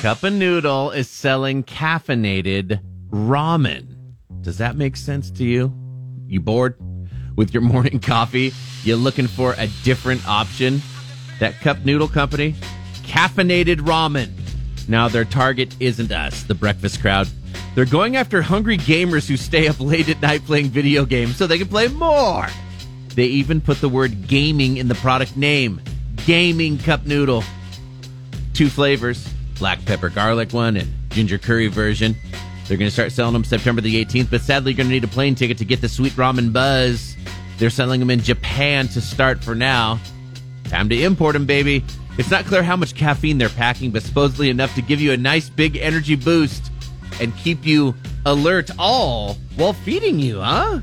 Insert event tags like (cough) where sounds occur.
Cup Noodle is selling caffeinated ramen. Does that make sense to you? You bored with your morning (laughs) coffee? You're looking for a different option? That Cup Noodle Company, caffeinated ramen. Now their target isn't us, the breakfast crowd. They're going after hungry gamers who stay up late at night playing video games so they can play more. They even put the word gaming in the product name. Gaming cup noodle. Two flavors, black pepper garlic one and ginger curry version. They're going to start selling them September the 18th, but sadly, you're going to need a plane ticket to get the sweet ramen buzz. They're selling them in Japan to start for now. Time to import them, baby. It's not clear how much caffeine they're packing, but supposedly enough to give you a nice big energy boost and keep you alert all while feeding you, huh?